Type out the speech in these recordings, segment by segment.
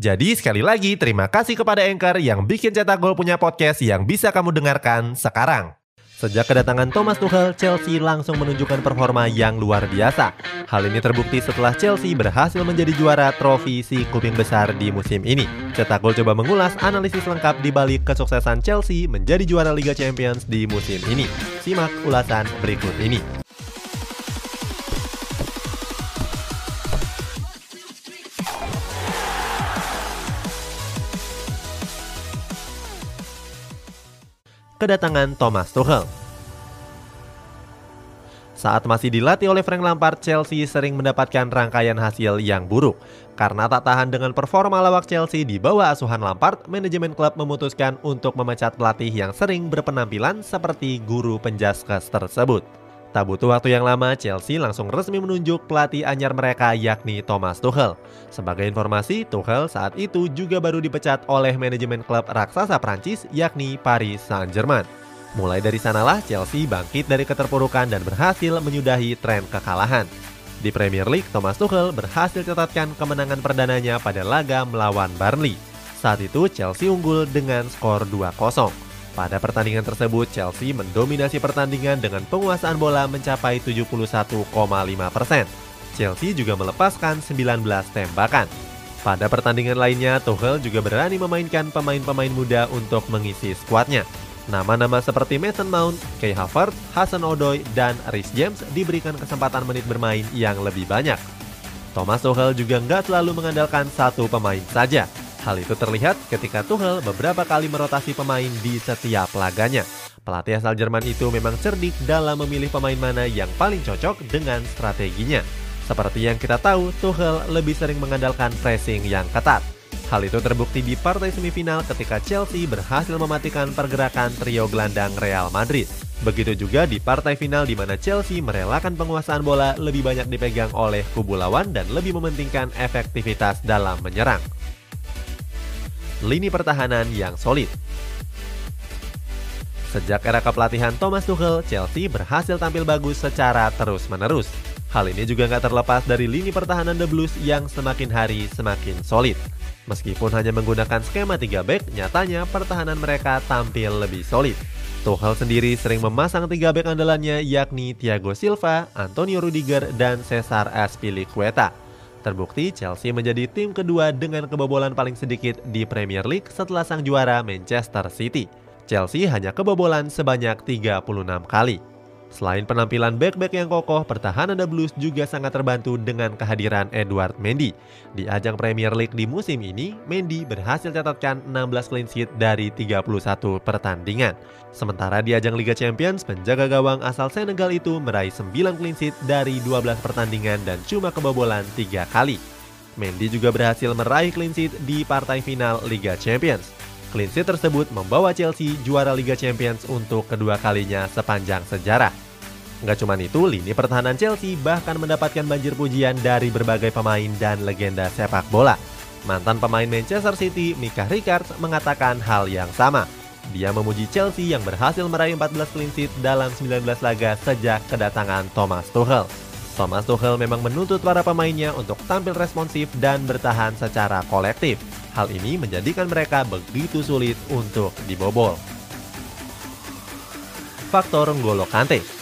Jadi sekali lagi terima kasih kepada Anchor yang bikin Cetak Gol punya podcast yang bisa kamu dengarkan sekarang. Sejak kedatangan Thomas Tuchel, Chelsea langsung menunjukkan performa yang luar biasa. Hal ini terbukti setelah Chelsea berhasil menjadi juara trofi si kuping besar di musim ini. Cetak Gol coba mengulas analisis lengkap di balik kesuksesan Chelsea menjadi juara Liga Champions di musim ini. Simak ulasan berikut ini. Kedatangan Thomas Tuchel. Saat masih dilatih oleh Frank Lampard, Chelsea sering mendapatkan rangkaian hasil yang buruk. Karena tak tahan dengan performa lawak Chelsea di bawah asuhan Lampard, manajemen klub memutuskan untuk memecat pelatih yang sering berpenampilan seperti guru penjaskes tersebut. Tak butuh waktu yang lama, Chelsea langsung resmi menunjuk pelatih anyar mereka yakni Thomas Tuchel. Sebagai informasi, Tuchel saat itu juga baru dipecat oleh manajemen klub raksasa Prancis yakni Paris Saint-Germain. Mulai dari sanalah Chelsea bangkit dari keterpurukan dan berhasil menyudahi tren kekalahan. Di Premier League, Thomas Tuchel berhasil catatkan kemenangan perdananya pada laga melawan Burnley. Saat itu Chelsea unggul dengan skor 2-0. Pada pertandingan tersebut, Chelsea mendominasi pertandingan dengan penguasaan bola mencapai 71,5 persen. Chelsea juga melepaskan 19 tembakan. Pada pertandingan lainnya, Tuchel juga berani memainkan pemain-pemain muda untuk mengisi skuadnya. Nama-nama seperti Mason Mount, Kay Havertz, Hasan Odoi, dan Rhys James diberikan kesempatan menit bermain yang lebih banyak. Thomas Tuchel juga nggak selalu mengandalkan satu pemain saja. Hal itu terlihat ketika Tuchel beberapa kali merotasi pemain di setiap laganya. Pelatih asal Jerman itu memang cerdik dalam memilih pemain mana yang paling cocok dengan strateginya. Seperti yang kita tahu, Tuchel lebih sering mengandalkan pressing yang ketat. Hal itu terbukti di partai semifinal ketika Chelsea berhasil mematikan pergerakan trio gelandang Real Madrid. Begitu juga di partai final di mana Chelsea merelakan penguasaan bola lebih banyak dipegang oleh kubu lawan dan lebih mementingkan efektivitas dalam menyerang lini pertahanan yang solid. Sejak era kepelatihan Thomas Tuchel, Chelsea berhasil tampil bagus secara terus-menerus. Hal ini juga nggak terlepas dari lini pertahanan The Blues yang semakin hari semakin solid. Meskipun hanya menggunakan skema 3 back, nyatanya pertahanan mereka tampil lebih solid. Tuchel sendiri sering memasang 3 back andalannya yakni Thiago Silva, Antonio Rudiger, dan Cesar Azpilicueta. Terbukti Chelsea menjadi tim kedua dengan kebobolan paling sedikit di Premier League setelah sang juara Manchester City. Chelsea hanya kebobolan sebanyak 36 kali. Selain penampilan back-back yang kokoh, pertahanan The Blues juga sangat terbantu dengan kehadiran Edward Mendy. Di ajang Premier League di musim ini, Mendy berhasil catatkan 16 clean sheet dari 31 pertandingan. Sementara di ajang Liga Champions, penjaga gawang asal Senegal itu meraih 9 clean sheet dari 12 pertandingan dan cuma kebobolan 3 kali. Mendy juga berhasil meraih clean sheet di partai final Liga Champions. Clean sheet tersebut membawa Chelsea juara Liga Champions untuk kedua kalinya sepanjang sejarah. Nggak cuma itu, lini pertahanan Chelsea bahkan mendapatkan banjir pujian dari berbagai pemain dan legenda sepak bola. Mantan pemain Manchester City, Mika Richards, mengatakan hal yang sama. Dia memuji Chelsea yang berhasil meraih 14 clean sheet dalam 19 laga sejak kedatangan Thomas Tuchel. Thomas Tuchel memang menuntut para pemainnya untuk tampil responsif dan bertahan secara kolektif. Hal ini menjadikan mereka begitu sulit untuk dibobol. Faktor N'Golo Kante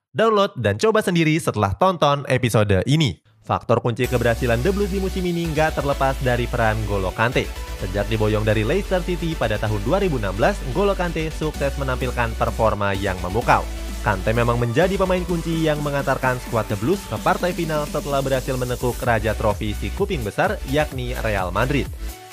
Download dan coba sendiri setelah tonton episode ini. Faktor kunci keberhasilan The Blues di musim ini nggak terlepas dari peran Golo Kante. Sejak diboyong dari Leicester City pada tahun 2016, Golo Kante sukses menampilkan performa yang memukau. Kante memang menjadi pemain kunci yang mengantarkan skuad The Blues ke partai final setelah berhasil menekuk raja trofi si kuping besar yakni Real Madrid.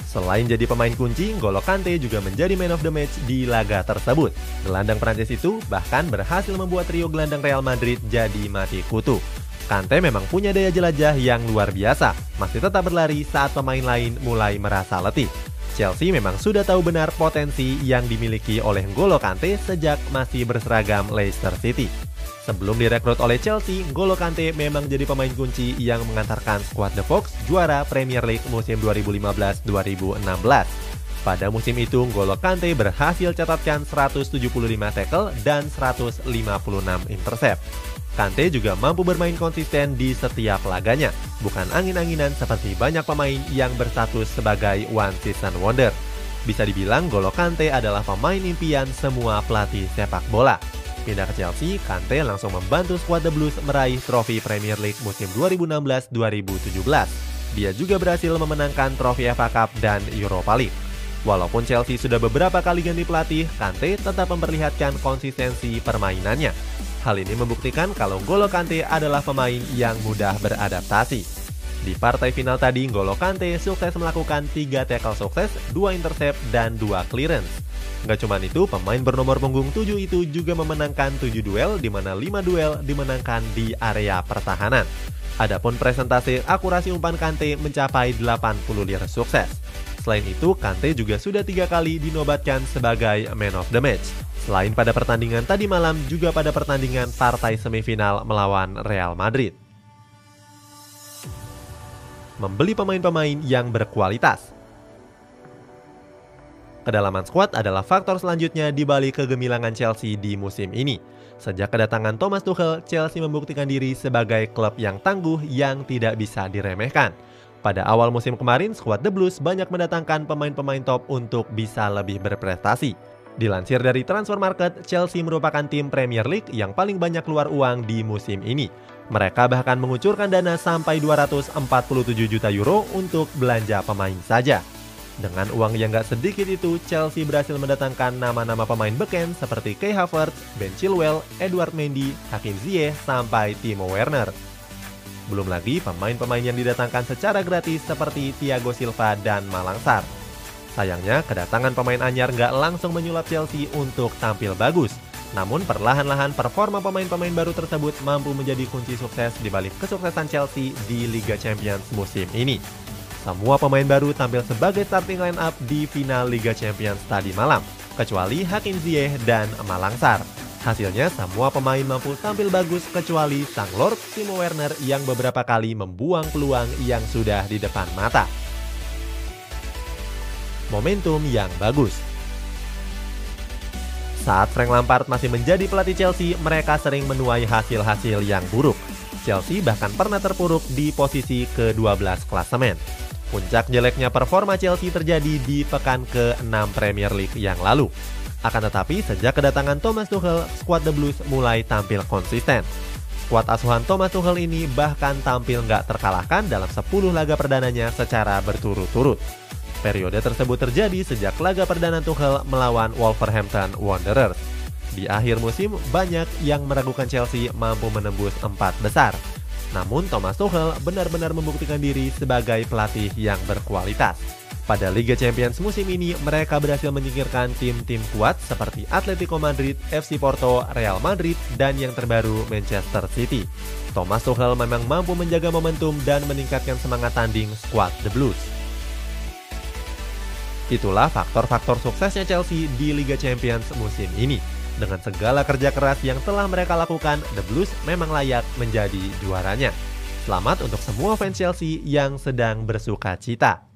Selain jadi pemain kunci, Golo Kante juga menjadi man of the match di laga tersebut. Gelandang Prancis itu bahkan berhasil membuat trio gelandang Real Madrid jadi mati kutu. Kante memang punya daya jelajah yang luar biasa, masih tetap berlari saat pemain lain mulai merasa letih. Chelsea memang sudah tahu benar potensi yang dimiliki oleh Golo Kante sejak masih berseragam Leicester City. Sebelum direkrut oleh Chelsea, Golo Kante memang jadi pemain kunci yang mengantarkan skuad The Fox juara Premier League musim 2015-2016. Pada musim itu, Golo Kante berhasil catatkan 175 tackle dan 156 intercept. Kante juga mampu bermain konsisten di setiap laganya, bukan angin-anginan seperti banyak pemain yang berstatus sebagai one season wonder. Bisa dibilang Golo Kante adalah pemain impian semua pelatih sepak bola. Pindah ke Chelsea, Kante langsung membantu skuad The Blues meraih trofi Premier League musim 2016-2017. Dia juga berhasil memenangkan trofi FA Cup dan Europa League. Walaupun Chelsea sudah beberapa kali ganti pelatih, Kante tetap memperlihatkan konsistensi permainannya. Hal ini membuktikan kalau Golo Kante adalah pemain yang mudah beradaptasi. Di partai final tadi, Golo Kante sukses melakukan 3 tackle sukses, 2 intercept, dan 2 clearance. Gak cuma itu, pemain bernomor punggung 7 itu juga memenangkan 7 duel, di mana 5 duel dimenangkan di area pertahanan. Adapun presentasi akurasi umpan Kante mencapai 80 lir sukses. Selain itu, Kante juga sudah tiga kali dinobatkan sebagai man of the match. Selain pada pertandingan tadi malam, juga pada pertandingan partai semifinal melawan Real Madrid. Membeli pemain-pemain yang berkualitas. Kedalaman skuad adalah faktor selanjutnya di balik kegemilangan Chelsea di musim ini. Sejak kedatangan Thomas Tuchel, Chelsea membuktikan diri sebagai klub yang tangguh yang tidak bisa diremehkan. Pada awal musim kemarin, skuad The Blues banyak mendatangkan pemain-pemain top untuk bisa lebih berprestasi. Dilansir dari Transfer Market, Chelsea merupakan tim Premier League yang paling banyak keluar uang di musim ini. Mereka bahkan mengucurkan dana sampai 247 juta euro untuk belanja pemain saja. Dengan uang yang gak sedikit itu, Chelsea berhasil mendatangkan nama-nama pemain beken seperti Kai Havertz, Ben Chilwell, Edward Mendy, Hakim Ziyech, sampai Timo Werner. Belum lagi pemain-pemain yang didatangkan secara gratis seperti Thiago Silva dan Malang Sar. Sayangnya, kedatangan pemain anyar nggak langsung menyulap Chelsea untuk tampil bagus. Namun perlahan-lahan performa pemain-pemain baru tersebut mampu menjadi kunci sukses di balik kesuksesan Chelsea di Liga Champions musim ini. Semua pemain baru tampil sebagai starting line up di final Liga Champions tadi malam, kecuali Hakim Ziyech dan Malangsar. Hasilnya semua pemain mampu tampil bagus kecuali sang Lord Timo Werner yang beberapa kali membuang peluang yang sudah di depan mata momentum yang bagus. Saat Frank Lampard masih menjadi pelatih Chelsea, mereka sering menuai hasil-hasil yang buruk. Chelsea bahkan pernah terpuruk di posisi ke-12 klasemen. Puncak jeleknya performa Chelsea terjadi di pekan ke-6 Premier League yang lalu. Akan tetapi, sejak kedatangan Thomas Tuchel, skuad The Blues mulai tampil konsisten. Skuad asuhan Thomas Tuchel ini bahkan tampil nggak terkalahkan dalam 10 laga perdananya secara berturut-turut. Periode tersebut terjadi sejak laga perdana Tuchel melawan Wolverhampton Wanderers. Di akhir musim, banyak yang meragukan Chelsea mampu menembus empat besar. Namun Thomas Tuchel benar-benar membuktikan diri sebagai pelatih yang berkualitas. Pada Liga Champions musim ini, mereka berhasil menyingkirkan tim-tim kuat seperti Atletico Madrid, FC Porto, Real Madrid, dan yang terbaru Manchester City. Thomas Tuchel memang mampu menjaga momentum dan meningkatkan semangat tanding skuad The Blues. Itulah faktor-faktor suksesnya Chelsea di Liga Champions musim ini. Dengan segala kerja keras yang telah mereka lakukan, The Blues memang layak menjadi juaranya. Selamat untuk semua fans Chelsea yang sedang bersuka cita.